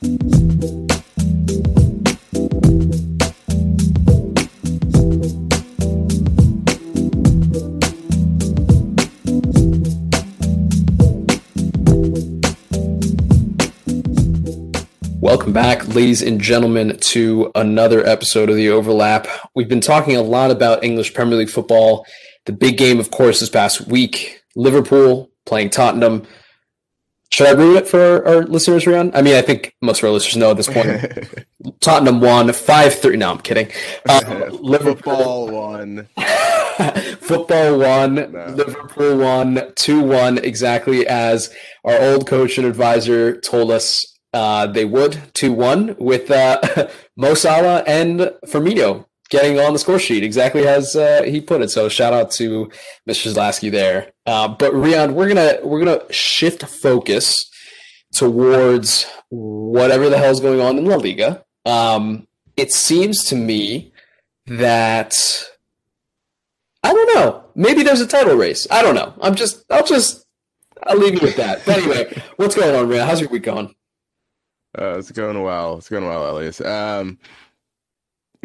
Welcome back, ladies and gentlemen, to another episode of The Overlap. We've been talking a lot about English Premier League football. The big game, of course, this past week Liverpool playing Tottenham. Should I ruin it for our, listeners, Rian? I mean, I think most of our listeners know at this point. Tottenham won 5 3. No, I'm kidding. Uh, Liverpool won. football won. No. Liverpool won 2 1, exactly as our old coach and advisor told us uh, they would 2 1 with uh, Mo Salah and Firmino getting on the score sheet exactly as uh, he put it. So shout out to Mr. Zlasky there. Uh, but Rian, we're gonna we're gonna shift focus towards whatever the hell is going on in La Liga. Um, it seems to me that I don't know. Maybe there's a title race. I don't know. I'm just I'll just I'll leave you with that. But anyway, what's going on, Rian? How's your week going? Uh, it's going well. It's going well, Elias. Um,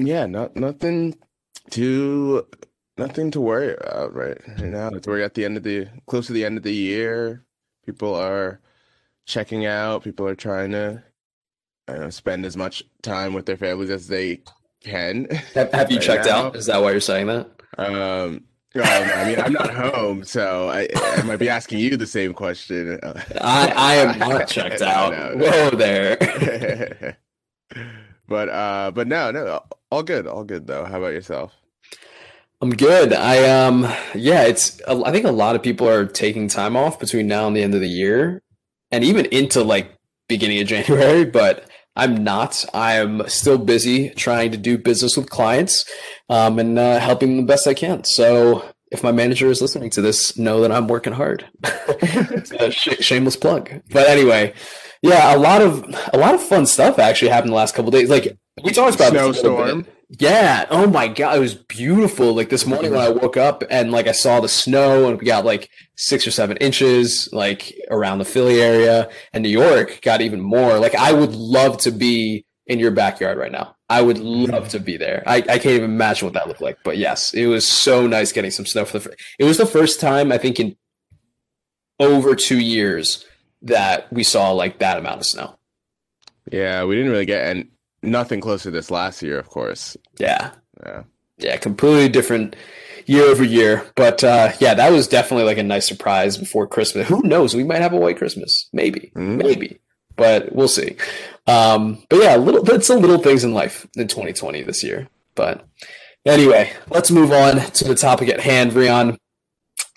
yeah, not nothing to nothing to worry about right, now. It's we're at the end of the close to the end of the year. People are checking out. People are trying to know, spend as much time with their families as they can. Have, have you right checked now. out? Is that why you're saying that? Um, um, I mean, I'm not home, so I, I, might be asking you the same question. I, I am not checked out. no, no. Whoa there. but uh, but no, no, all good, all good though. How about yourself? I'm good. I um, yeah, it's. I think a lot of people are taking time off between now and the end of the year, and even into like beginning of January. But I'm not. I'm still busy trying to do business with clients um, and uh, helping them the best I can. So if my manager is listening to this, know that I'm working hard. sh- shameless plug. But anyway, yeah, a lot of a lot of fun stuff actually happened the last couple days. Like we talked about snowstorm. Yeah. Oh my god, it was beautiful. Like this morning when I woke up and like I saw the snow and we got like six or seven inches like around the Philly area and New York got even more. Like I would love to be in your backyard right now. I would love to be there. I, I can't even imagine what that looked like. But yes, it was so nice getting some snow for the. It was the first time I think in over two years that we saw like that amount of snow. Yeah, we didn't really get and nothing close to this last year, of course. Yeah, yeah, yeah. Completely different year over year. But uh, yeah, that was definitely like a nice surprise before Christmas. Who knows? We might have a white Christmas, maybe, mm-hmm. maybe but we'll see. Um, but yeah, little that's the little things in life in 2020 this year. But anyway, let's move on to the topic at hand, Rian.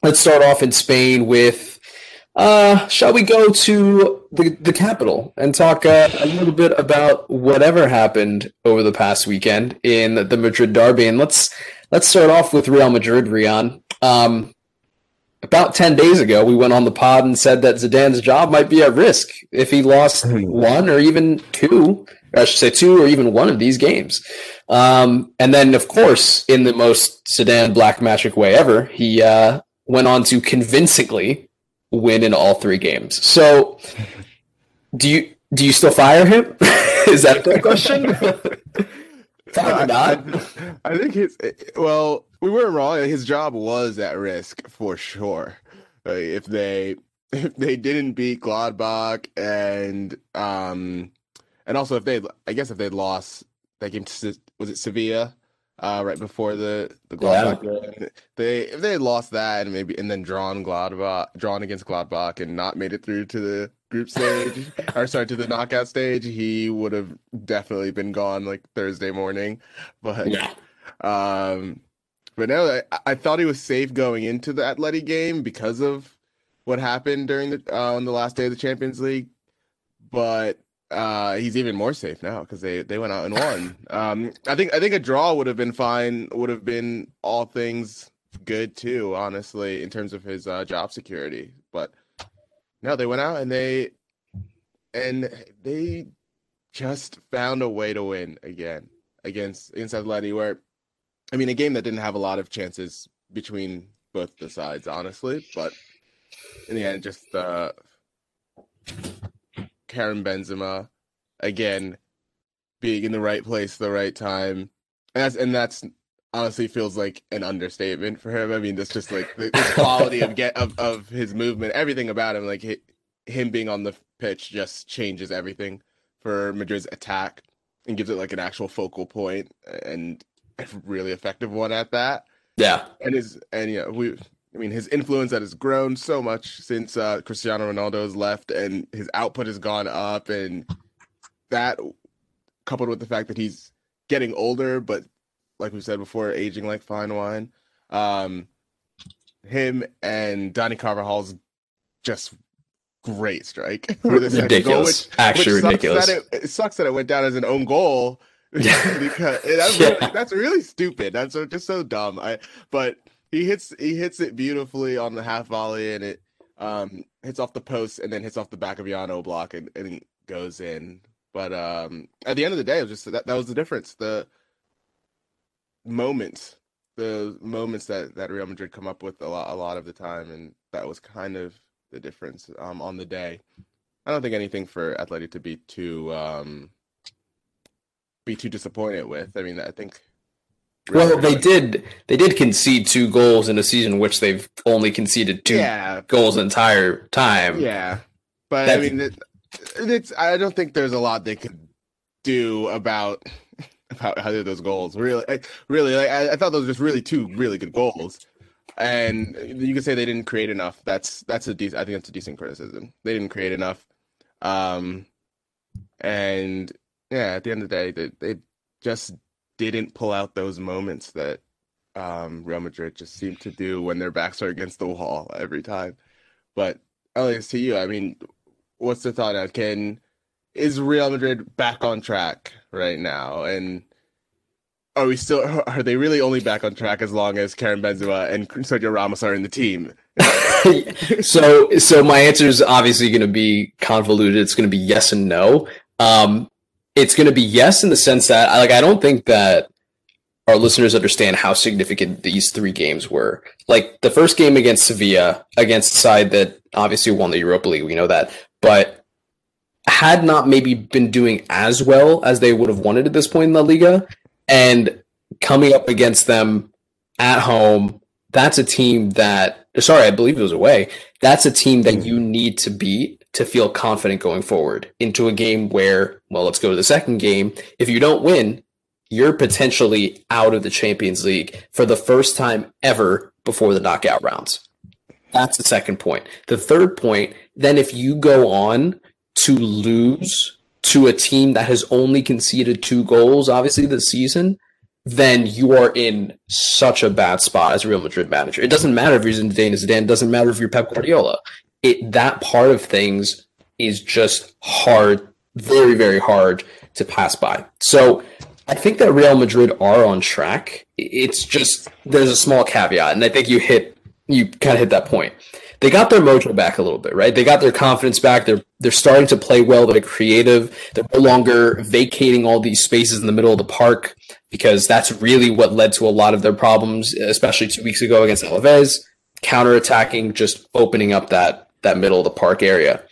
Let's start off in Spain with. Uh, shall we go to the, the capital and talk uh, a little bit about whatever happened over the past weekend in the Madrid derby? And let's let's start off with Real Madrid, Rian. Um, about 10 days ago, we went on the pod and said that Zidane's job might be at risk if he lost hmm. one or even two, or I should say two or even one of these games. Um, and then, of course, in the most Zidane black magic way ever, he uh, went on to convincingly win in all three games. So, do you do you still fire him? Is that the question? Probably not. I, I, think his well, we weren't wrong. His job was at risk for sure. Like if they if they didn't beat Gladbach and um and also if they I guess if they'd lost that game to was it Sevilla uh, right before the the Gladbach yeah. they if they had lost that and maybe and then drawn Gladbach drawn against Gladbach and not made it through to the group stage or sorry to the knockout stage he would have definitely been gone like Thursday morning but yeah. um but no I, I thought he was safe going into the Atleti game because of what happened during the uh, on the last day of the Champions League but uh, he's even more safe now because they they went out and won. Um, I think I think a draw would have been fine. Would have been all things good too, honestly, in terms of his uh, job security. But no, they went out and they and they just found a way to win again against against Atleti. Where I mean, a game that didn't have a lot of chances between both the sides, honestly. But in the end, just uh, Karim Benzema again being in the right place at the right time. And that's and that's honestly feels like an understatement for him. I mean, that's just like the, the quality of get of, of his movement, everything about him, like he, him being on the pitch just changes everything for Madrid's attack and gives it like an actual focal point and a really effective one at that. Yeah. And his and yeah, we I mean his influence that has grown so much since uh, Cristiano Ronaldo has left and his output has gone up and that coupled with the fact that he's getting older but like we said before aging like fine wine. Um him and Dani Carvajal's just great strike. ridiculous. Goal, which, Actually which ridiculous. It, it, sucks that it went down as an own goal because that's, yeah. really, that's really stupid. That's just so dumb. I but he hits he hits it beautifully on the half volley and it um hits off the post and then hits off the back of Jan Oblak and, and goes in. But um at the end of the day, it was just that that was the difference. The moments, the moments that that Real Madrid come up with a lot a lot of the time, and that was kind of the difference um, on the day. I don't think anything for Atleti to be too um, be too disappointed with. I mean, I think. Well, they did. They did concede two goals in a season which they've only conceded two yeah. goals the entire time. Yeah, but. I mean, it, it's. I don't think there's a lot they could do about about how those goals. Really, really, like, I, I thought those were just really two really good goals and you can say they didn't create enough. That's that's a decent. I think that's a decent criticism. They didn't create enough, um, and yeah, at the end of the day, they they just didn't pull out those moments that um, Real Madrid just seem to do when their backs are against the wall every time. But Elias, to you, I mean, what's the thought now? Can is Real Madrid back on track right now? And are we still are they really only back on track as long as Karim Benzema and Sergio Ramos are in the team? so so my answer is obviously going to be convoluted. It's going to be yes and no. Um, it's going to be yes in the sense that like I don't think that our listeners understand how significant these three games were. Like the first game against Sevilla, against the side that obviously won the Europa League, we know that, but had not maybe been doing as well as they would have wanted at this point in the Liga, and coming up against them at home, that's a team that, sorry, I believe it was away. That's a team that you need to beat to feel confident going forward into a game where, well, let's go to the second game. If you don't win, you're potentially out of the Champions League for the first time ever before the knockout rounds. That's the second point. The third point, then if you go on to lose to a team that has only conceded two goals, obviously, this season, then you are in such a bad spot as a Real Madrid manager. It doesn't matter if you're Zinedine Zidane, it doesn't matter if you're Pep Guardiola. It that part of things is just hard, very, very hard to pass by. So I think that Real Madrid are on track. It's just there's a small caveat, and I think you hit you kind of hit that point they got their mojo back a little bit, right? They got their confidence back. They're they're starting to play well. They're creative. They're no longer vacating all these spaces in the middle of the park because that's really what led to a lot of their problems, especially two weeks ago against Alaves. Counterattacking, just opening up that that middle of the park area.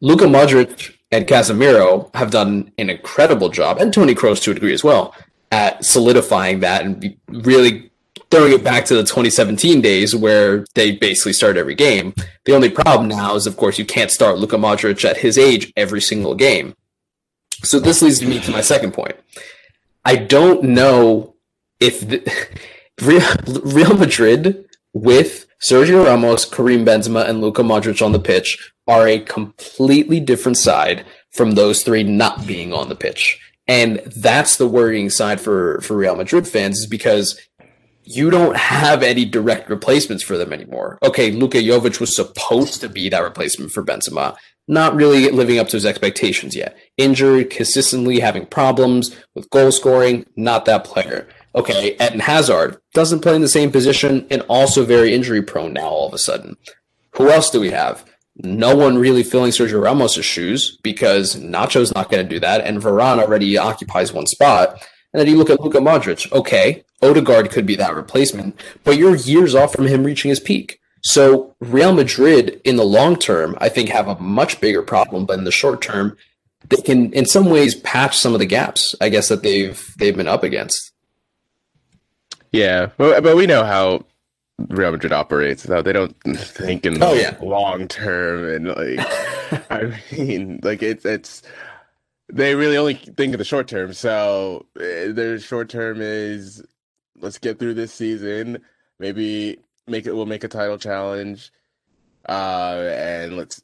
Luka Modric and Casemiro have done an incredible job, and Toni Kroos to a degree as well, at solidifying that and really throwing it back to the 2017 days where they basically start every game. The only problem now is, of course, you can't start Luka Modric at his age every single game. So this leads me to my second point. I don't know if the, Real Madrid with Sergio Ramos, Karim Benzema, and Luka Modric on the pitch are a completely different side from those three not being on the pitch. And that's the worrying side for, for Real Madrid fans is because you don't have any direct replacements for them anymore. Okay, Luka Jovic was supposed to be that replacement for Benzema, not really living up to his expectations yet. Injured, consistently having problems with goal scoring, not that player. Okay, Eden Hazard doesn't play in the same position and also very injury prone now all of a sudden. Who else do we have? No one really filling Sergio Ramos' shoes because Nacho's not going to do that, and Varane already occupies one spot. And then you look at Luka Modric. Okay, Odegaard could be that replacement, but you're years off from him reaching his peak. So Real Madrid in the long term, I think, have a much bigger problem, but in the short term, they can in some ways patch some of the gaps I guess that they've they've been up against. Yeah, but, but we know how Real Madrid operates. Though they don't think in the oh, yeah. long term, and like I mean, like it's it's they really only think of the short term. So eh, their short term is let's get through this season. Maybe make it. We'll make a title challenge, uh, and let's.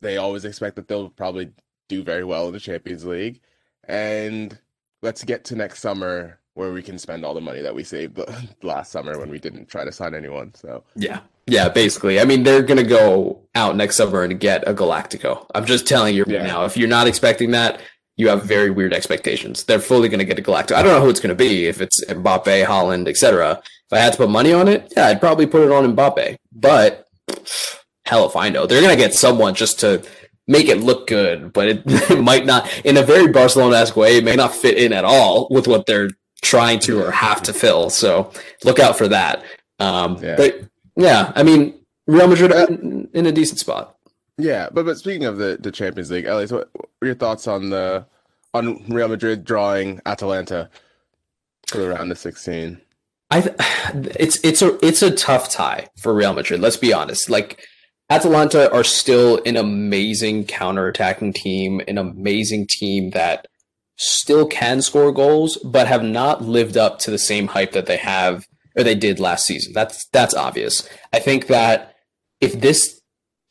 They always expect that they'll probably do very well in the Champions League, and let's get to next summer where we can spend all the money that we saved last summer when we didn't try to sign anyone. So yeah, yeah, basically. I mean, they're gonna go out next summer and get a Galactico. I'm just telling you yeah. now. If you're not expecting that, you have very weird expectations. They're fully gonna get a Galactico. I don't know who it's gonna be. If it's Mbappe, Haaland, etc. If I had to put money on it, yeah, I'd probably put it on Mbappe. But hell if I know. They're gonna get someone just to make it look good, but it, it might not in a very Barcelona-esque way, it may not fit in at all with what they're trying to or have to fill. So look out for that. Um, yeah. But yeah, I mean, Real Madrid in, a decent spot. Yeah, but but speaking of the, the Champions League, Elias, what are your thoughts on the on Real Madrid drawing Atalanta for the round of sixteen? I th- it's it's a it's a tough tie for Real Madrid. Let's be honest. Like Atalanta are still an amazing counter-attacking team, an amazing team that still can score goals, but have not lived up to the same hype that they have or they did last season. That's that's obvious. I think that if this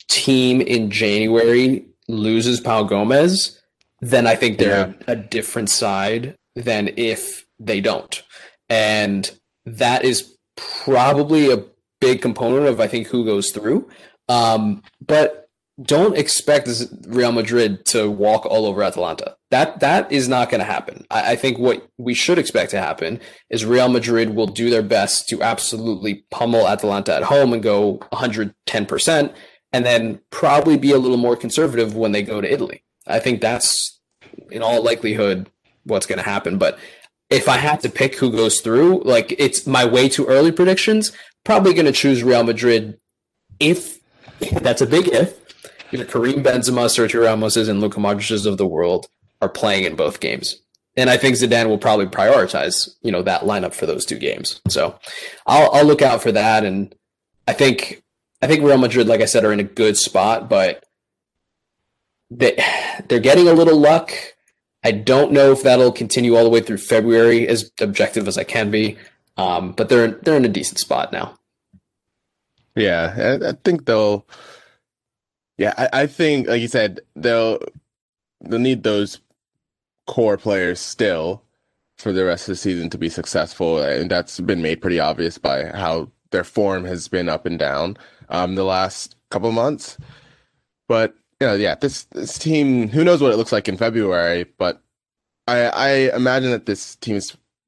team in January loses Papu Gomez, then I think they're yeah. a different side than if they don't. And that is probably a big component of I think who goes through. Um, but don't expect Real Madrid to walk all over Atalanta. That that is not going to happen. I, I, think what we should expect to happen is Real Madrid will do their best to absolutely pummel Atalanta at home and go 110 percent, and then probably be a little more conservative when they go to Italy. I think that's in all likelihood what's going to happen. But if I had to pick who goes through, like it's my way too early predictions, probably going to choose Real Madrid. If that's a big if Karim Benzema, Sergio Ramos's, and Luka Modric's of the world are playing in both games. And I think Zidane will probably prioritize, you know, that lineup for those two games. So I'll I'll look out for that. And I think I think Real Madrid, like I said, are in a good spot, but they they're getting a little luck. I don't know if that'll continue all the way through February, as objective as I can be. Um, but they're they're in a decent spot now. Yeah, I think they'll yeah, I, I think, like you said, they'll they'll need those core players still for the rest of the season to be successful, and that's been made pretty obvious by how their form has been up and down um, the last couple months. But you know, yeah, this this team, who knows what it looks like in February? But I, I imagine that this team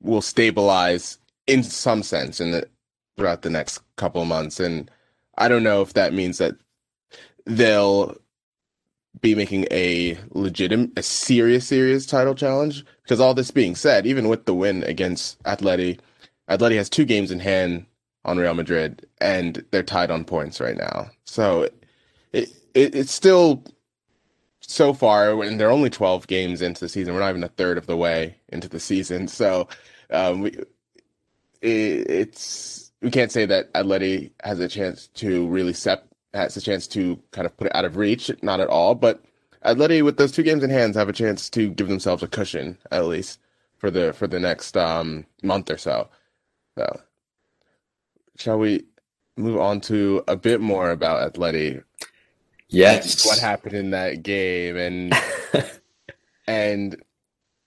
will stabilize in some sense in the throughout the next couple of months, and I don't know if that means that they'll be making a legitimate, a serious, serious title challenge. Because all this being said, even with the win against Atleti, Atleti has two games in hand on Real Madrid, and they're tied on points right now. So it, it it's still so far, and they're only twelve games into the season. We're not even a third of the way into the season, so um, we it, it's we can't say that Atleti has a chance to really set has a chance to kind of put it out of reach. Not at all, but Atleti with those two games in hands have a chance to give themselves a cushion at least for the for the next um, month or so. So, shall we move on to a bit more about Atleti? Yes, what happened in that game and and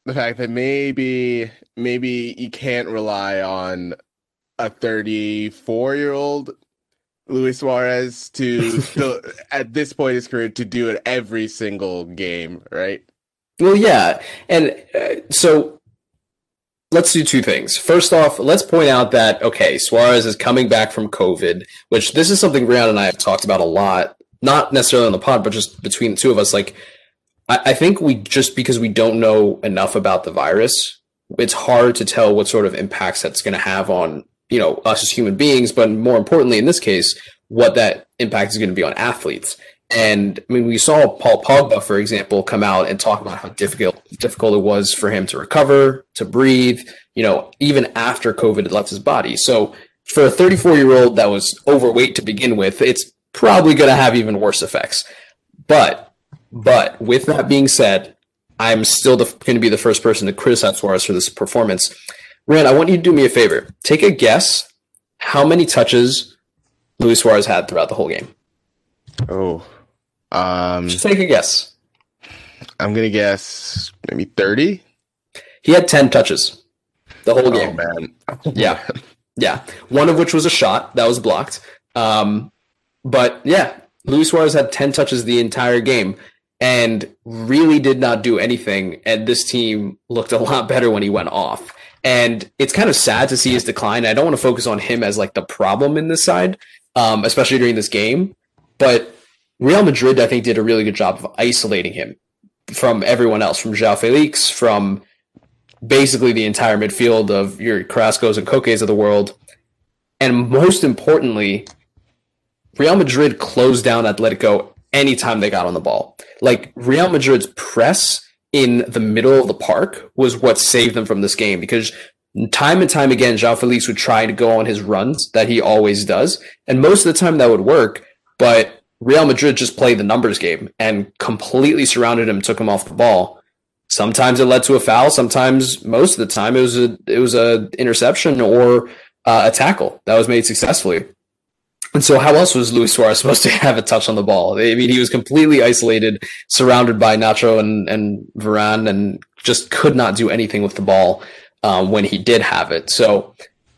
the fact that maybe maybe you can't rely on a 34 year old Luis Suarez to still, at this point in his career to do it every single game, right? Well, yeah, and uh, so let's do two things. First off, let's point out that okay, Suarez is coming back from COVID, which this is something Brian and I have talked about a lot, not necessarily on the pod, but just between the two of us. Like, I, I think we just because we don't know enough about the virus, it's hard to tell what sort of impacts that's going to have on you know us as human beings, but more importantly in this case, what that impact is going to be on athletes. And I mean, we saw Paul Pogba, for example, come out and talk about how difficult difficult it was for him to recover, to breathe, you know, even after COVID had left his body. So for a 34 year old that was overweight to begin with, it's probably going to have even worse effects. But, but with that being said, I'm still going to be the first person to criticize Suarez for this performance. Rand, I want you to do me a favor. Take a guess how many touches Luis Suarez had throughout the whole game. Oh, um, just take a guess. I'm gonna guess maybe 30. He had 10 touches the whole game. Oh man, yeah, yeah. One of which was a shot that was blocked. Um, but yeah, Luis Suarez had 10 touches the entire game and really did not do anything. And this team looked a lot better when he went off. And it's kind of sad to see his decline. I don't want to focus on him as like the problem in this side, um, especially during this game. But Real Madrid, I think, did a really good job of isolating him from everyone else, from João Felix, from basically the entire midfield of your Carrascos and Kokes of the world. And most importantly, Real Madrid closed down Atletico anytime they got on the ball. Like Real Madrid's press in the middle of the park was what saved them from this game because time and time again, João Felix would try to go on his runs that he always does. And most of the time that would work, but Real Madrid just played the numbers game and completely surrounded him, took him off the ball. Sometimes it led to a foul. Sometimes, most of the time, it was a it was a interception or uh, a tackle that was made successfully. And so, how else was Luis Suarez supposed to have a touch on the ball? I mean, he was completely isolated, surrounded by Nacho and, and Varane, and just could not do anything with the ball um, when he did have it. So,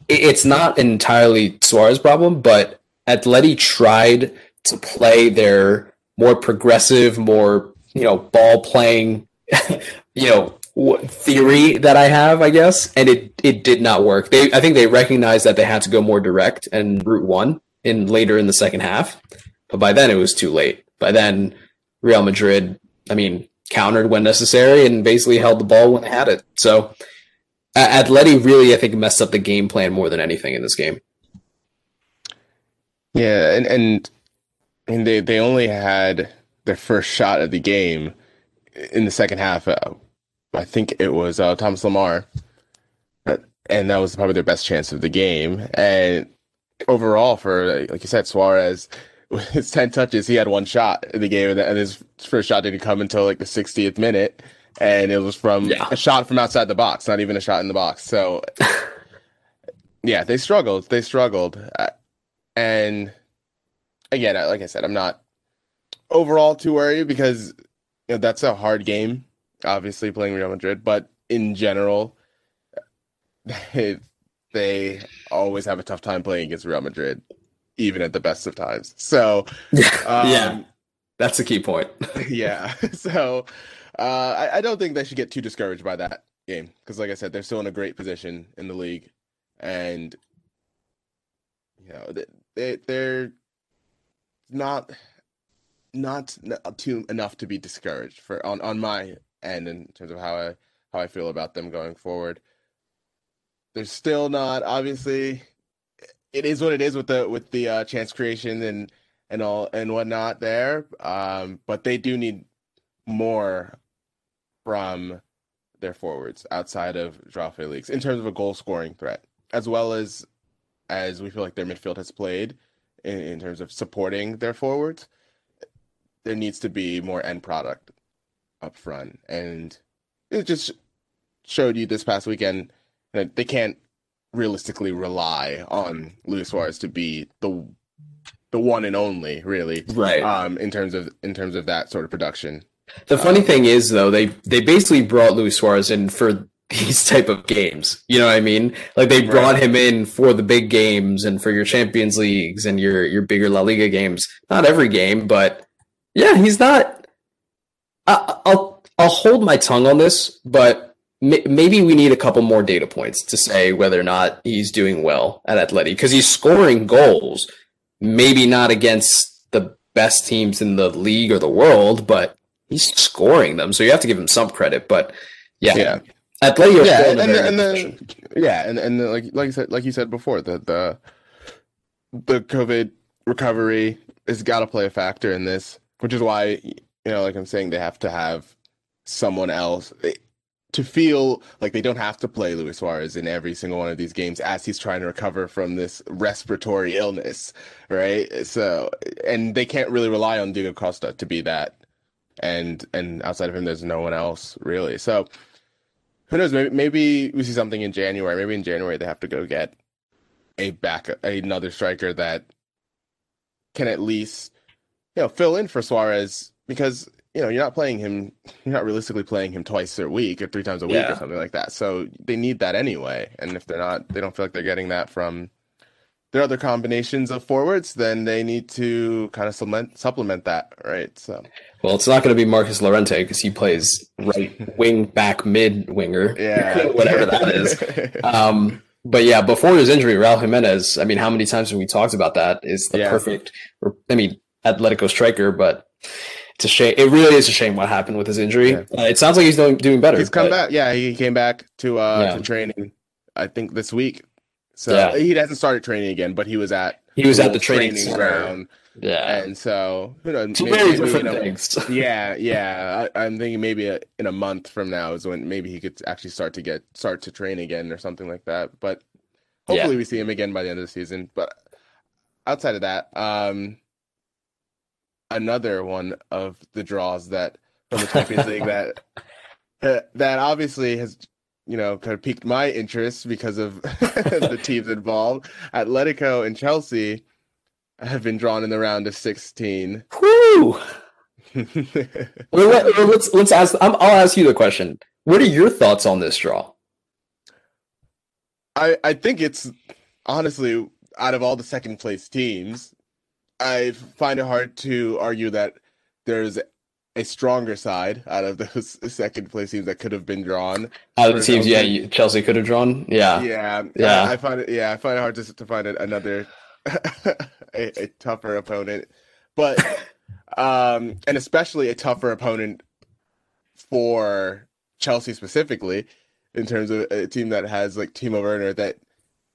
it's not entirely Suarez' problem, but Atleti tried to play their more progressive, more you know, ball playing, you know, theory that I have, I guess, and it it did not work. They I think they recognized that they had to go more direct and route one in later in the second half, but by then it was too late. By then, Real Madrid, I mean, countered when necessary and basically held the ball when they had it. So, Atleti really, I think, messed up the game plan more than anything in this game. Yeah, and and and they they only had their first shot of the game in the second half. Uh, I think it was uh, Thomas Lemar, uh, and that was probably their best chance of the game. And overall, for like you said, Suarez, with his ten touches, he had one shot in the game, and his first shot didn't come until like the 60th minute, and it was from yeah. a shot from outside the box, not even a shot in the box. So, yeah, they struggled. They struggled, uh, and again, like I said, I'm not overall too worried because you know, that's a hard game, obviously playing Real Madrid, but in general, they always have a tough time playing against Real Madrid, even at the best of times. So, um, yeah, that's a key point. yeah. So, uh, I, I, don't think they should get too discouraged by that game because, like I said, they're still in a great position in the league, and you know they, they they're not not too enough to be discouraged for on on my end in terms of how I how I feel about them going forward. There's still not obviously it is what it is with the with the uh, chance creation and and all and whatnot there. Um, but they do need more from their forwards outside of Joao Felix in terms of a goal scoring threat, as well as as we feel like their midfield has played in, in terms of supporting their forwards. There needs to be more end product up front, and it just showed you this past weekend that they can't realistically rely on Luis Suarez to be the the one and only, really, right? Um, in terms of in terms of that sort of production. The funny um, thing is, though, they they basically brought Luis Suarez in for these type of games. You know what I mean? Like they brought right. him in for the big games and for your Champions Leagues and your your bigger La Liga games. Not every game, but yeah, he's not. I, will I'll hold my tongue on this, but maybe we need a couple more data points to say whether or not he's doing well at Atleti because he's scoring goals. Maybe not against the best teams in the league or the world, but he's scoring them. So you have to give him some credit. But yeah, yeah. Atleti yeah, and, and, yeah, and and like like you said like you said before, the the the COVID recovery has got to play a factor in this. which is why you know, like I'm saying, they have to have someone else to feel like they don't have to play Luis Suarez in every single one of these games as he's trying to recover from this respiratory illness, right? So, and they can't really rely on Diego Costa to be that, and and outside of him, there's no one else really. So, who knows? Maybe, maybe we see something in January. Maybe in January they have to go get a back another striker that can at least you know fill in for Suarez because you know you're not playing him you're not realistically playing him twice a week or three times a week yeah. or something like that so they need that anyway and if they're not they don't feel like they're getting that from their other combinations of forwards then they need to kind of supplement supplement that right so well it's not going to be Marcos Llorente because he plays right wing back mid winger yeah whatever that is um but yeah, before his injury, Raul Jimenez, I mean, how many times have we talked about that? Is the yeah. perfect, I mean, Atletico striker, but it's a shame. It really is a shame what happened with his injury. Yeah. Uh, it sounds like he's doing, doing better. He's come but... back. Yeah, he came back to uh yeah. to training. I think this week. So yeah. he hasn't started training again, but he was at he was at the training, training ground. Yeah, and so you know, two maybe, very different you know, things. yeah, yeah. I, am thinking maybe a, in a month from now is when maybe he could actually start to get start to train again or something like that. But hopefully yeah. we see him again by the end of the season. But outside of that, um, another one of the draws that from the Champions League that uh, that obviously has you know kind of piqued my interest because of the teams involved. Atletico and Chelsea have been drawn in the round of 16. Whew. well, let, us let's ask. i will ask you the question. What are your thoughts on this draw? I I think it's honestly out of all the second place teams, I find it hard to argue that there's a stronger side out of those second place teams that could have been drawn. Out of the teams, yeah, Chelsea could have drawn. Yeah, yeah, yeah. I, I, find it, yeah, I find it hard to to find another a, a, tougher opponent, but um, and especially a tougher opponent for Chelsea specifically in terms of a team that has like Timo Werner that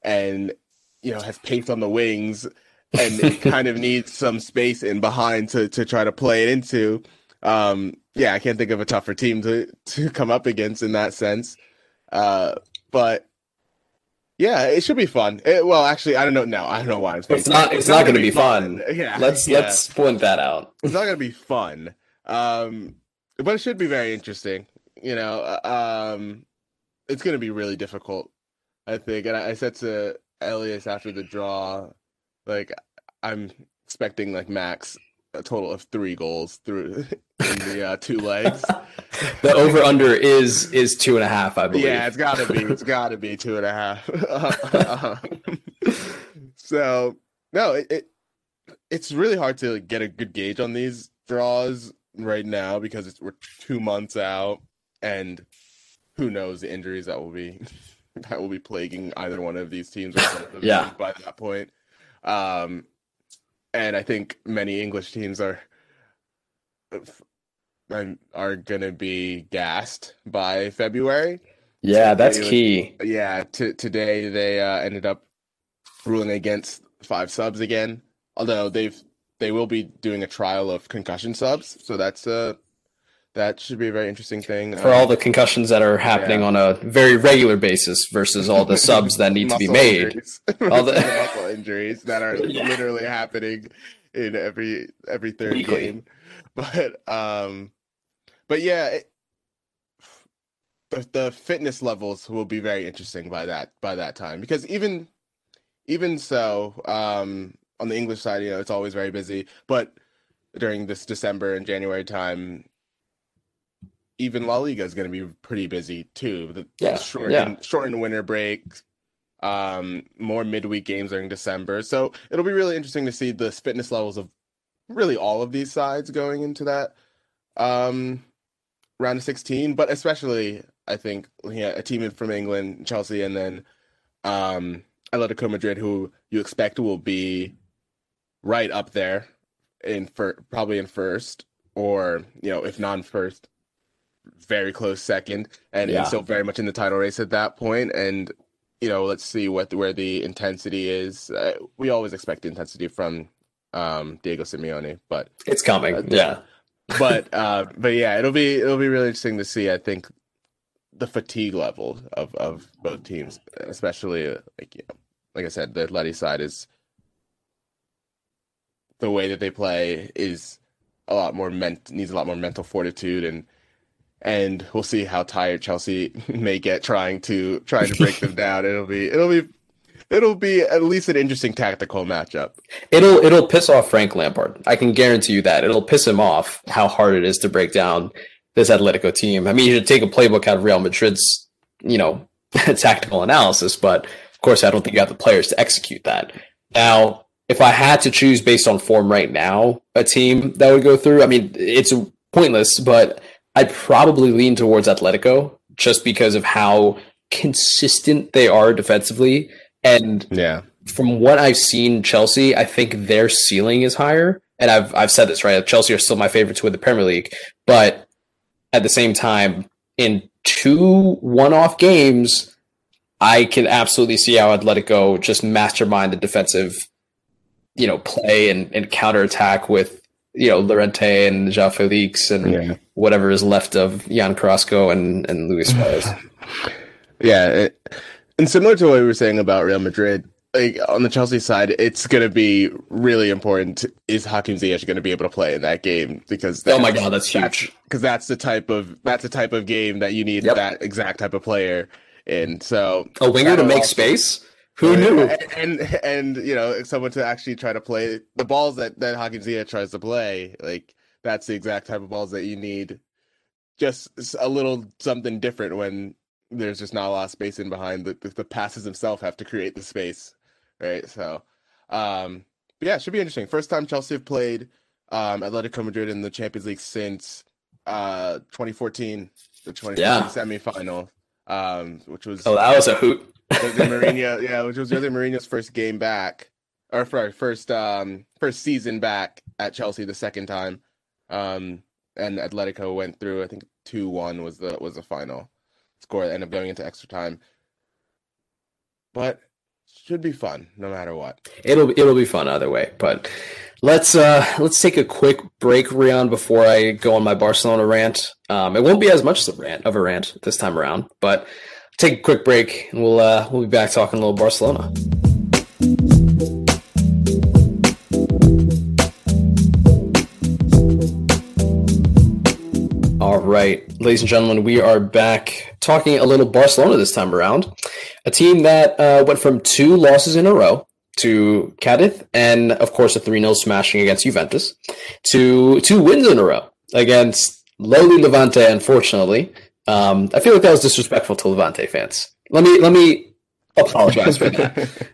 and you know has pace on the wings and it kind of needs some space in behind to to try to play it into. Um, yeah, I can't think of a tougher team to to come up against in that sense. Uh, but yeah, it should be fun. It, well, actually, I don't know. No, I don't know why. It's, it's not. It's, it's not, not going to be fun. fun. Yeah, let's yeah. let's point that out. It's not going to be fun. Um, but it should be very interesting. You know, uh, um, it's going to be really difficult. I think, and I, I said to Elias after the draw, like I'm expecting like max a total of three goals through in the uh, two legs. the over under is is two and a half, I believe. Yeah, it's gotta be. It's gotta be two and a half. so no, it, it it's really hard to get a good gauge on these draws right now because it's, we're two months out, and who knows the injuries that will be that will be plaguing either one of these teams. yeah, by that point. Um, and I think many English teams are are gonna be gassed by February. Yeah, that's key. yeah, t- today they uh, ended up ruling against five subs again. Although they've they will be doing a trial of concussion subs, so that's uh that should be a very interesting thing for um, all the concussions that are happening yeah. on a very regular basis versus all the subs that need to be made. all the muscle injuries that are yeah. literally happening in every every third Weekly. game. But um, but yeah, it, the the fitness levels will be very interesting by that by that time because even even so, um, on the English side, you know, it's always very busy, but during this December and January time, even La Liga is going to be pretty busy too. The yeah, shortened, yeah. shortened winter break, um, more midweek games during December. So it'll be really interesting to see the fitness levels of really all of these sides going into that um, round of 16, but especially I think yeah, a team from England, Chelsea, and then um, Atletico Madrid, who you expect will be right up there in for probably in first, or you know if non first, very close second, and, yeah. still very much in the title race at that point. And you know, let's see what where the intensity is. Uh, we always expect the intensity from um, Diego Simeone, but it's coming. Uh, yeah, but uh, but yeah, it'll be it'll be really interesting to see. I think the fatigue level of of both teams, especially uh, like you know, like I said, the Letty side is the way that they play is a lot more ment needs a lot more mental fortitude and and we'll see how tired Chelsea may get trying to trying to break them down. It'll be it'll be it'll be at least an interesting tactical matchup. It'll it'll piss off Frank Lampard. I can guarantee you that. It'll piss him off how hard it is to break down this Atletico team. I mean, you should take a playbook out of Real Madrid's, you know, tactical analysis, but of course I don't think you have the players to execute that. Now, if I had to choose based on form right now, a team that would go through, I mean, it's pointless, but I'd probably lean towards Atletico just because of how consistent they are defensively. And yeah, from what I've seen, Chelsea, I think their ceiling is higher. And I've I've said this right. Chelsea are still my favorite to win the Premier League, but at the same time, in two one-off games, I can absolutely see how Atletico just mastermind the defensive, you know, play and, and counterattack with you know Llorente and João Felix and yeah. whatever is left of Jan Carrasco and and Luis Suarez. yeah, it, and similar to what we were saying about Real Madrid, like on the Chelsea side, it's going to be really important. Is Hakim Ziyech going to be able to play in that game? Because oh my god, that's huge. Because that's, the type of that's the type of game that you need yep. that exact type of player in. So a winger to make also, space. Who knew? And, and, and you know someone to actually try to play the balls that that Hakim Ziyech tries to play. Like that's the exact type of balls that you need. Just a little something different when there's just not a lot of space in behind. The, the, the passes themselves have to create the space, right? So, um, yeah, it should be interesting. First time Chelsea have played um, Atletico Madrid in the Champions League since uh, 2014, the 2014 yeah. semifinal, um, which was oh, that was a hoot the Mourinho, yeah, which was really Mourinho's first game back, or sorry, first um first season back at Chelsea the second time. Um, and Atletico went through. I think two one was the was the final score that ended up going into extra time. But should be fun no matter what. It'll it'll be fun either way. But let's uh let's take a quick break, Rion, before I go on my Barcelona rant. Um, it won't be as much of a rant of a rant this time around, but take a quick break, and we'll uh, we'll be back talking a little Barcelona. All right, ladies and gentlemen, we are back talking a little Barcelona this time around. A team that uh, went from two losses in a row to Cadiz, and of course a 3 0 smashing against Juventus, to two wins in a row against lowly Levante, unfortunately, um, I feel like that was disrespectful to Levante fans. Let me let me apologize for that.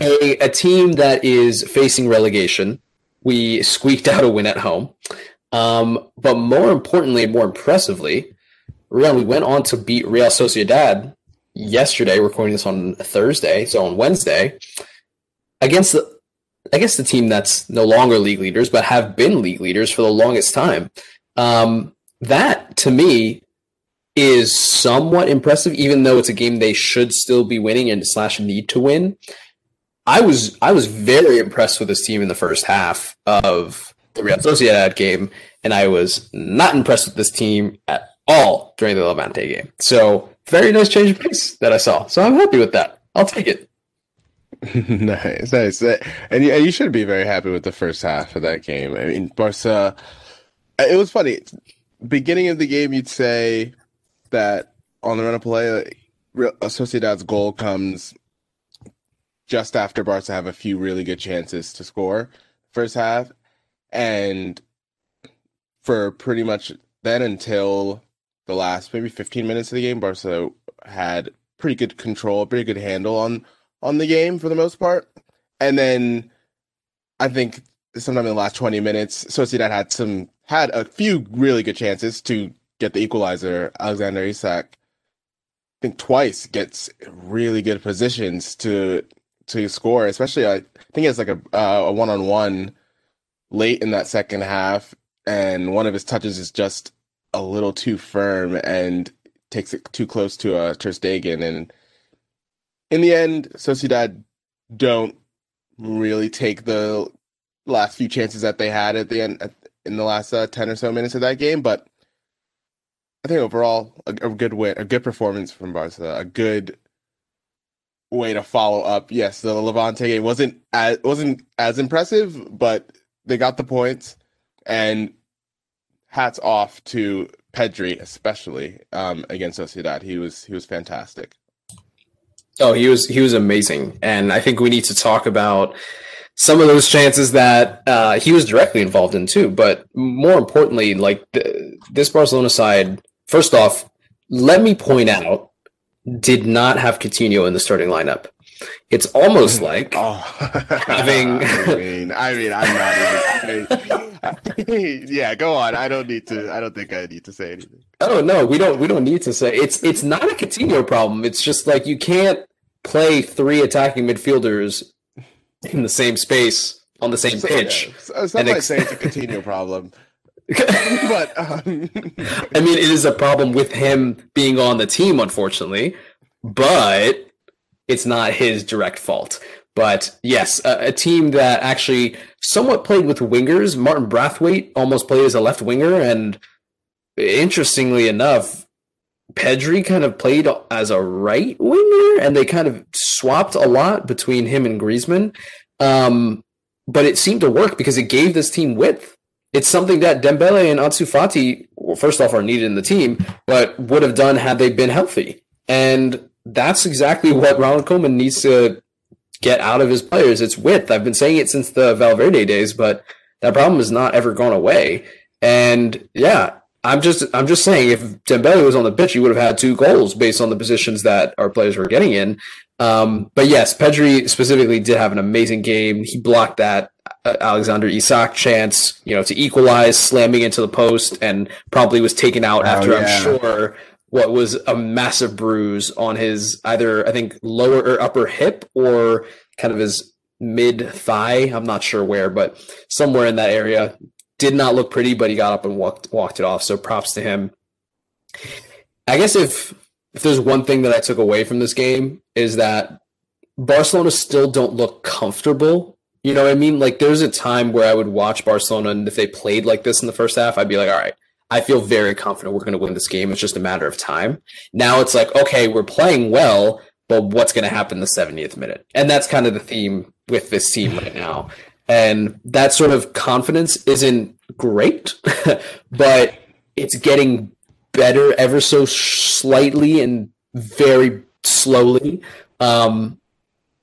A, a team that is facing relegation, we squeaked out a win at home. Um, but more importantly, more impressively, Real, we went on to beat Real Sociedad yesterday, recording this on Thursday, so on Wednesday, against the I guess the team that's no longer league leaders, but have been league leaders for the longest time. Um, that to me is somewhat impressive, even though it's a game they should still be winning and slash need to win. I was I was very impressed with this team in the first half of the Real Sociedad game, and I was not impressed with this team at all during the Levante game. So very nice change of pace that I saw. So I'm happy with that. I'll take it. nice, nice, uh, and you, you should be very happy with the first half of that game. I mean, Barca. Uh, it was funny. Beginning of the game, you'd say that on the run of play, Sociedad's goal comes just after Barca have a few really good chances to score first half, and for pretty much then until the last maybe 15 minutes of the game, Barca had pretty good control, pretty good handle on on the game for the most part, and then I think sometime in the last 20 minutes, Sociedad had some had a few really good chances to get the equalizer, Alexander Isak, I think twice gets really good positions to to score. Especially, I think it's like a uh, a one on one late in that second half, and one of his touches is just a little too firm and takes it too close to a uh, Ter Stegen. And in the end, Sociedad don't really take the last few chances that they had at the end in the last uh, ten or so minutes of that game. But I think overall, a, a good win, a good performance from Barca, a good way to follow up. Yes, the Levante game wasn't as wasn't as impressive, but they got the points, and hats off to Pedri, especially um, against Sociedad. He was he was fantastic. Oh, he was he was amazing, and I think we need to talk about some of those chances that uh, he was directly involved in too. But more importantly, like the, this Barcelona side, first off, let me point out, did not have Coutinho in the starting lineup. It's almost mm. like oh. having. I mean, I mean, I'm not even. Yeah, go on. I don't need to. I don't think I need to say anything. Oh no, we don't. We don't need to say it's. It's not a Coutinho problem. It's just like you can't play three attacking midfielders in the same space on the same pitch. Yeah. Some might ex- say it's a Coutinho problem. but um... I mean, it is a problem with him being on the team, unfortunately. But it's not his direct fault. But yes, a, a, team that actually somewhat played with wingers. Martin Braithwaite almost played as a left winger, and interestingly enough, Pedri kind of played as a right winger, and they kind of swapped a lot between him and Griezmann. Um, but it seemed to work because it gave this team width. It's something that Dembele and Ansu Fati, well, first off, are needed in the team, but would have done had they been healthy. And that's exactly what Ronald Koeman needs to get out of his players. It's width. I've been saying it since the Valverde days, but that problem has not ever gone away. And yeah, I'm just I'm just saying if Dembele was on the pitch, he would have had two goals based on the positions that our players were getting in. Um, but yes, Pedri specifically did have an amazing game. He blocked that uh, Alexander Isak chance, you know, to equalize, slamming into the post, and probably was taken out oh, after yeah. I'm sure what was a massive bruise on his either I think lower or upper hip or kind of his mid thigh. I'm not sure where, but somewhere in that area. Did not look pretty, but he got up and walked walked it off. So props to him. I guess if if there's one thing that I took away from this game is that Barcelona still don't look comfortable. You know what I mean? Like there's a time where I would watch Barcelona and if they played like this in the first half, I'd be like, all right, I feel very confident we're going to win this game. It's just a matter of time. Now it's like, okay, we're playing well, but what's going to happen the 70th minute? And that's kind of the theme with this team right now. And that sort of confidence isn't great, but it's getting better ever so slightly and very slowly. Um,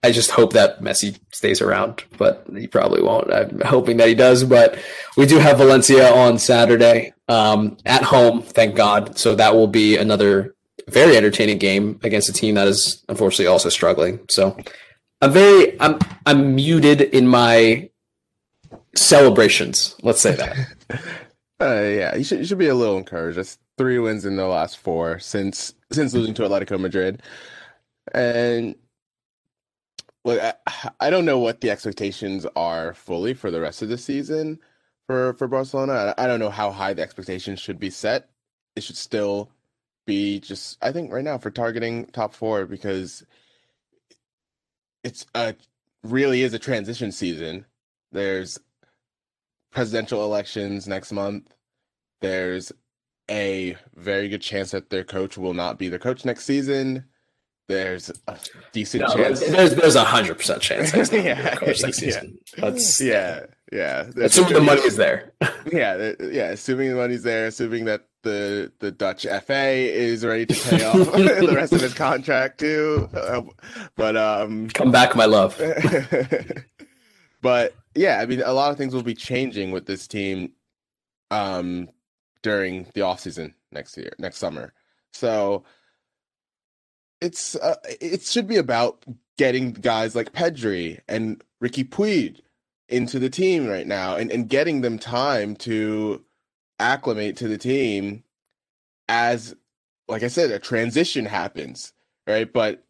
I just hope that Messi stays around, but he probably won't. I'm hoping that he does. But we do have Valencia on Saturday um, at home, thank God. So that will be another very entertaining game against a team that is unfortunately also struggling. So I'm very I'm I'm muted in my celebrations. Let's say that. uh, yeah, you should you should be a little encouraged. That's three wins in the last four since since losing to Atletico Madrid, and look, I, I don't know what the expectations are fully for the rest of the season for for Barcelona. I, I don't know how high the expectations should be set. It should still be just I think right now for targeting top four because it's a really is a transition season. There's presidential elections next month. There's a very good chance that their coach will not be the coach next season there's a decent no, chance. There's there's a hundred percent chance. yeah, next season. Yeah. That's yeah, yeah. assuming the money is there. yeah, yeah. Assuming the money's there. Assuming that the the Dutch FA is ready to pay off the rest of his contract too. Uh, but um, come back, my love. but yeah, I mean, a lot of things will be changing with this team um during the off season next year, next summer. So it's uh, it should be about getting guys like Pedri and Riqui Puig into the team right now and, and getting them time to acclimate to the team as like I said, a transition happens, right? But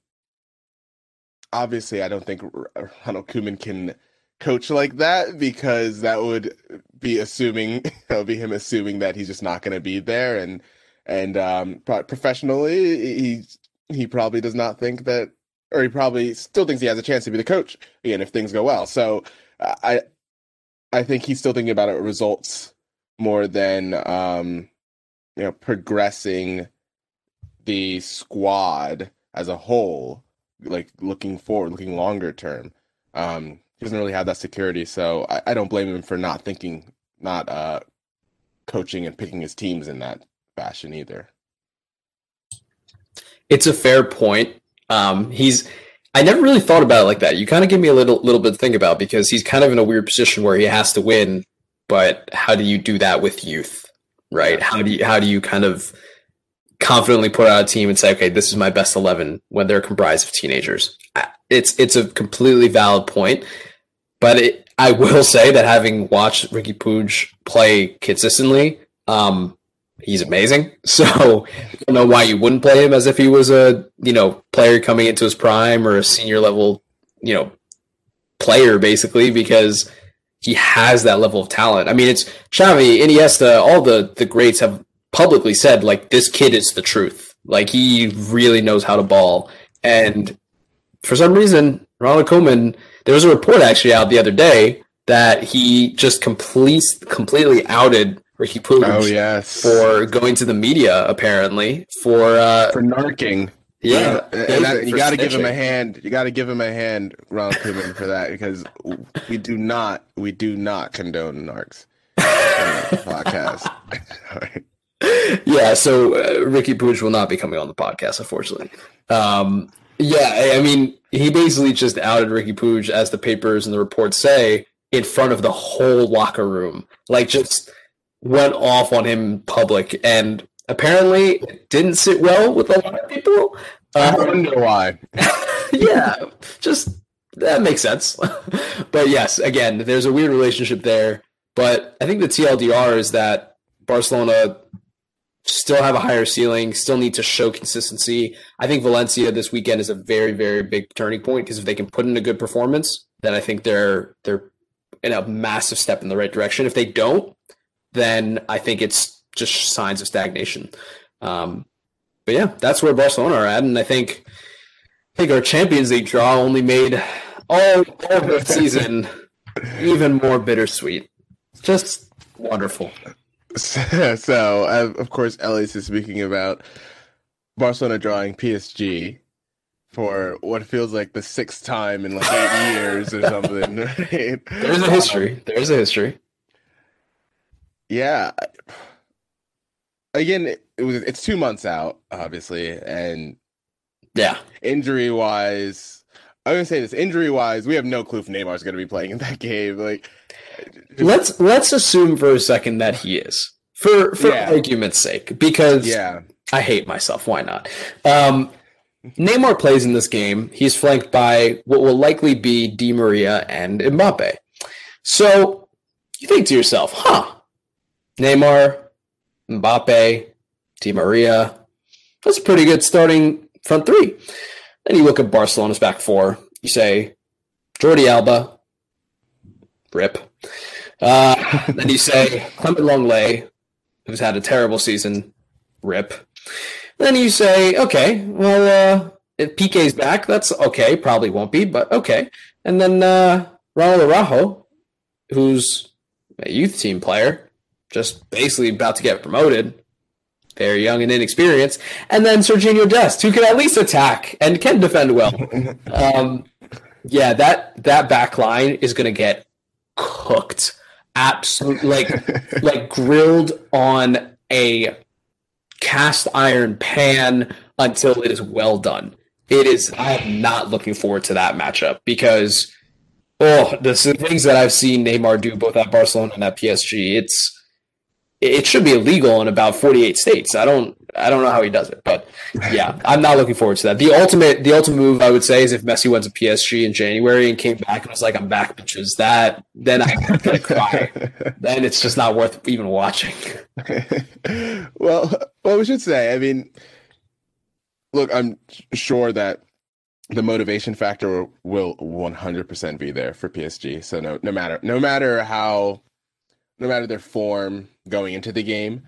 obviously I don't think Ronald Koeman can coach like that because that would be assuming that would be him assuming that he's just not going to be there and and um professionally he's he probably does not think that, or he probably still thinks he has a chance to be the coach again if things go well. So uh, I, I think he's still thinking about it results more than um, you know progressing the squad as a whole, like looking forward, looking longer term. Um, he doesn't really have that security, so I, I don't blame him for not thinking, not uh, coaching and picking his teams in that fashion either. It's a fair point. Um, he's I never really thought about it like that. You kind of give me a little little bit to think about because he's kind of in a weird position where he has to win, but how do you do that with youth, right? How do you how do you kind of confidently put out a team and say, okay, this is my best eleven when they're comprised of teenagers? It's it's a completely valid point, but it, I will say that having watched Riqui Puig play consistently, um, he's amazing. So I don't know why you wouldn't play him as if he was a you know player coming into his prime or a senior level you know player basically because he has that level of talent. I mean, it's Xavi, Iniesta, all the the greats have publicly said like this kid is the truth. Like he really knows how to ball, and for some reason, Ronald Koeman. There was a report actually out the other day that he just completes completely outed Riqui Puig. Oh yes, for going to the media apparently for uh, for narking. Yeah, and that, you got to give him a hand. You got to give him a hand, Ronald Koeman, for that because we do not, we do not condone narcs. podcast. Yeah, so uh, Riqui Puig will not be coming on the podcast, unfortunately. Um, yeah, I mean, he basically just outed Riqui Puig, as the papers and the reports say, in front of the whole locker room. Like, just went off on him public, and apparently it didn't sit well with a lot of people. I uh, wonder why. yeah, just that makes sense. but yes, again, there's a weird relationship there. But I think the TLDR is that Barcelona still have a higher ceiling, still need to show consistency. I think Valencia this weekend is a very, very big turning point because if they can put in a good performance, then I think they're they're in a massive step in the right direction. If they don't, then I think it's just signs of stagnation. Um, but yeah, that's where Barcelona are at, and I think I think our Champions League draw only made all all the season even more bittersweet. Just wonderful. So, uh, of course, Elias is speaking about Barcelona drawing PSG for what feels like the sixth time in like eight years or something. Right? There's a history. There's a history yeah again it was it's two months out obviously and yeah injury wise i'm gonna say this injury wise we have no clue if neymar's gonna be playing in that game like let's let's assume for a second that he is for for yeah. argument's sake because yeah i hate myself why not um Neymar plays in this game. He's flanked by what will likely be Di Maria and Mbappe. So you think to yourself, huh, Neymar, Mbappe, Di Maria. That's a pretty good starting front three. Then you look at Barcelona's back four. You say Jordi Alba, rip. Uh, then you say Clement Lenglet, who's had a terrible season, rip. Then you say, okay, well, uh, if Piqué's back, that's okay. Probably won't be, but okay. And then uh, Raul Araujo, who's a youth team player, just basically about to get promoted. Very young and inexperienced. And then Sergio Dest, who can at least attack and can defend well. um, yeah, that that back line is going to get cooked. Absolutely, like like grilled on a cast iron pan until it is well done. It is. I am not looking forward to that matchup because oh, the things that I've seen Neymar do both at Barcelona and at PSG. It's it should be illegal in about 48 states. I don't I don't know how he does it, but yeah, I'm not looking forward to that. The ultimate the ultimate move I would say is if Messi went to PSG in January and came back and was like I'm back bitches. That then I cry. then it's just not worth even watching. well, well we should say, I mean look, I'm sure that the motivation factor will 100% be there for PSG. So no no matter no matter how no matter their form going into the game,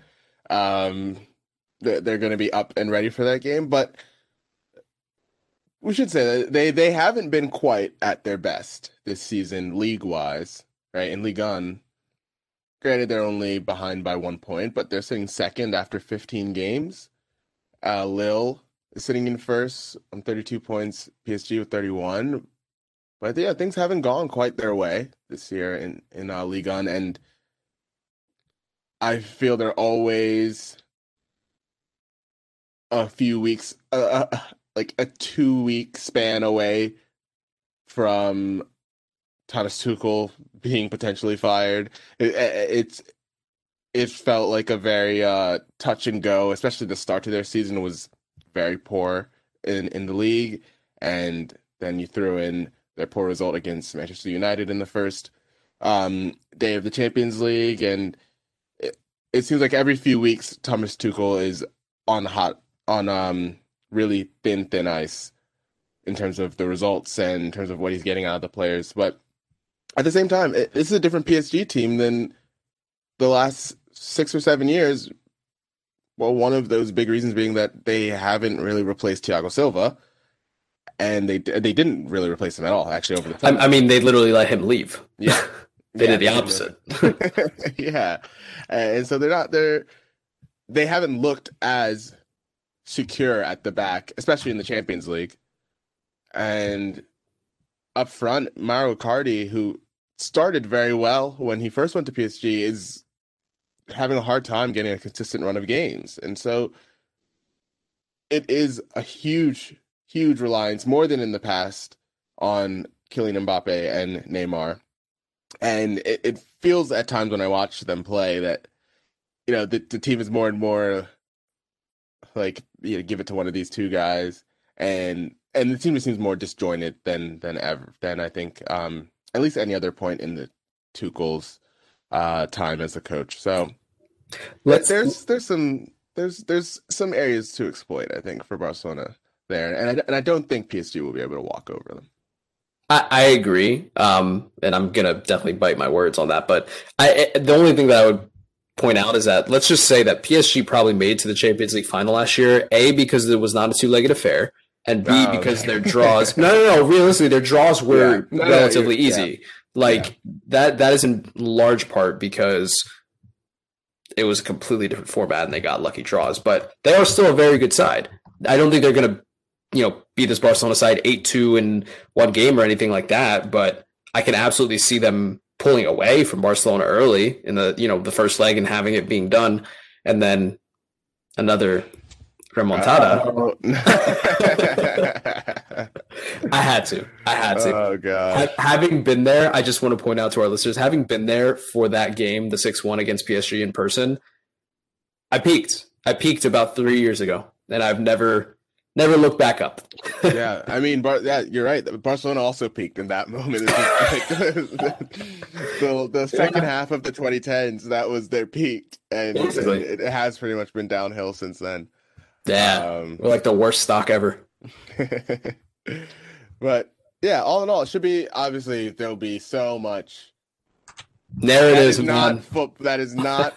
um, they're, they're going to be up and ready for that game. But we should say that they they haven't been quite at their best this season, league wise. right? In Ligue 1, granted they're only behind by one point, but they're sitting second after 15 games. Uh, Lille is sitting in first on 32 points, PSG with 31. But yeah, things haven't gone quite their way this year in in uh, Ligue 1, and I feel they're always a few weeks, uh, like a two week span away from Thomas Tuchel being potentially fired. It, it's it felt like a very uh, touch and go, especially the start to their season was very poor in in the league, and then you threw in their poor result against Manchester United in the first um, day of the Champions League, and it, it seems like every few weeks Thomas Tuchel is on hot on um really thin thin ice in terms of the results and in terms of what he's getting out of the players, but at the same time, it, this is a different PSG team than the last six or seven years. Well, one of those big reasons being that they haven't really replaced Thiago Silva, and they they didn't really replace him at all. Actually, over the time. I, mean, they literally let him leave. Yeah, they yeah, did the opposite. yeah, and so they're not they're they haven't looked as secure at the back, especially in the Champions League. And up front, Mario Icardi, who started very well when he first went to PSG, is having a hard time getting a consistent run of games. And so it is a huge, huge reliance, more than in the past, on Kylian Mbappe and Neymar. And it, it feels at times when I watch them play that, you know, the, the team is more and more like, you know, give it to one of these two guys. And and the team just seems more disjointed than than ever than I think um, at least any other point in the Tuchel's uh, time as a coach. So Let's, there's there's some there's there's some areas to exploit I think for Barcelona there, and I, and I don't think PSG will be able to walk over them. I, I agree, um, and I'm gonna definitely bite my words on that. But I, the only thing that I would point out is that let's just say that PSG probably made to the Champions League final last year. A because it was not a two legged affair and B oh, because okay. their draws. no, no, no. Realistically, their draws were yeah. no, relatively no, easy. Yeah. Like yeah. that. That is in large part because it was a completely different format and they got lucky draws. But they are still a very good side. I don't think they're going to, you know, beat this Barcelona side eight two in one game or anything like that. But I can absolutely see them pulling away from Barcelona early in the you know the first leg and having it being done, and then another remontada. Uh, oh. I had to. I had to. Oh god. Ha- having been there, I just want to point out to our listeners, having been there for that game, the six one against PSG in person, I peaked. I peaked about three years ago, and I've never, never looked back up. yeah, I mean, Bar- yeah, you're right. Barcelona also peaked in that moment. Like the, the second yeah. half of the 2010s, that was their peak, and, and it has pretty much been downhill since then. Yeah, um, we're like the worst stock ever. but yeah, all in all, it should be obviously there'll be so much narratives. Not fo- that is not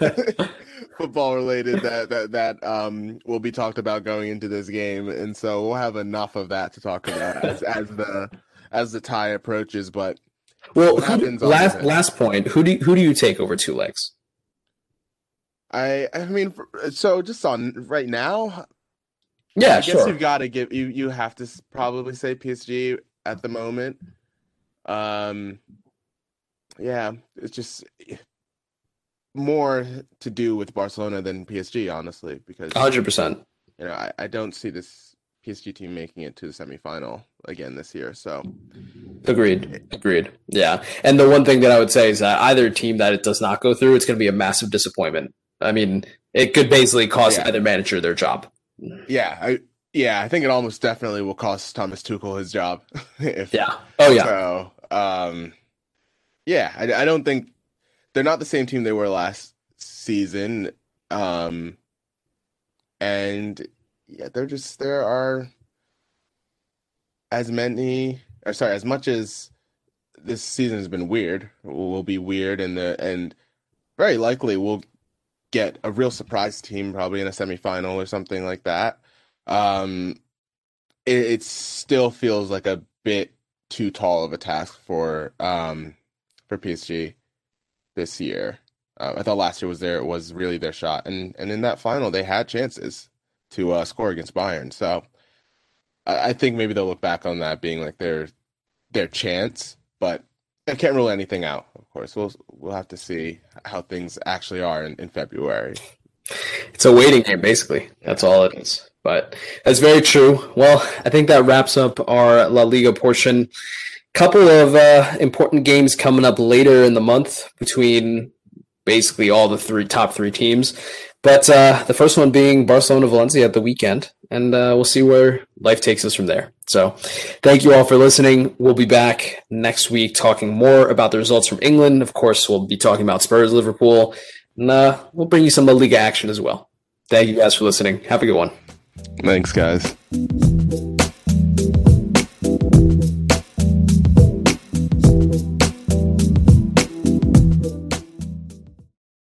football related that that that um will be talked about going into this game, and so we'll have enough of that to talk about as, as the as the tie approaches. But well, who, last last point, who do you, who do you take over two legs? I I mean, so just on right now, yeah, I guess sure. you've got to give you you have to probably say PSG at the moment. Um, yeah, it's just more to do with Barcelona than PSG, honestly, because 100. percent You know, I, I don't see this PSG team making it to the semifinal again this year. So, agreed, agreed. Yeah, and the one thing that I would say is that either team that it does not go through, it's going to be a massive disappointment. I mean, it could basically cost yeah. either manager their job. Yeah, I yeah, I think it almost definitely will cost Thomas Tuchel his job. if, yeah. Oh yeah. So, um, yeah, I, I don't think they're not the same team they were last season. Um, and yeah, they're just there are as many or sorry, as much as this season has been weird, will be weird and the and very likely we'll get a real surprise team probably in a semifinal or something like that. Um, it, it still feels like a bit too tall of a task for um for PSG this year. Uh, I thought last year was their it was really their shot, and and in that final they had chances to uh, score against Bayern. So I, I think maybe they'll look back on that being like their their chance, but I can't rule anything out. Of course, we'll we'll have to see how things actually are in, in February. It's a waiting game, basically. That's all it is. But that's very true. Well, I think that wraps up our La Liga portion. Couple of uh, important games coming up later in the month between basically all the three top three teams. But uh, the first one being Barcelona Valencia at the weekend, and uh, we'll see where life takes us from there. So, thank you all for listening. We'll be back next week talking more about the results from England. Of course, we'll be talking about Spurs, Liverpool, and uh, we'll bring you some La Liga action as well. Thank you guys for listening. Have a good one. Thanks, guys.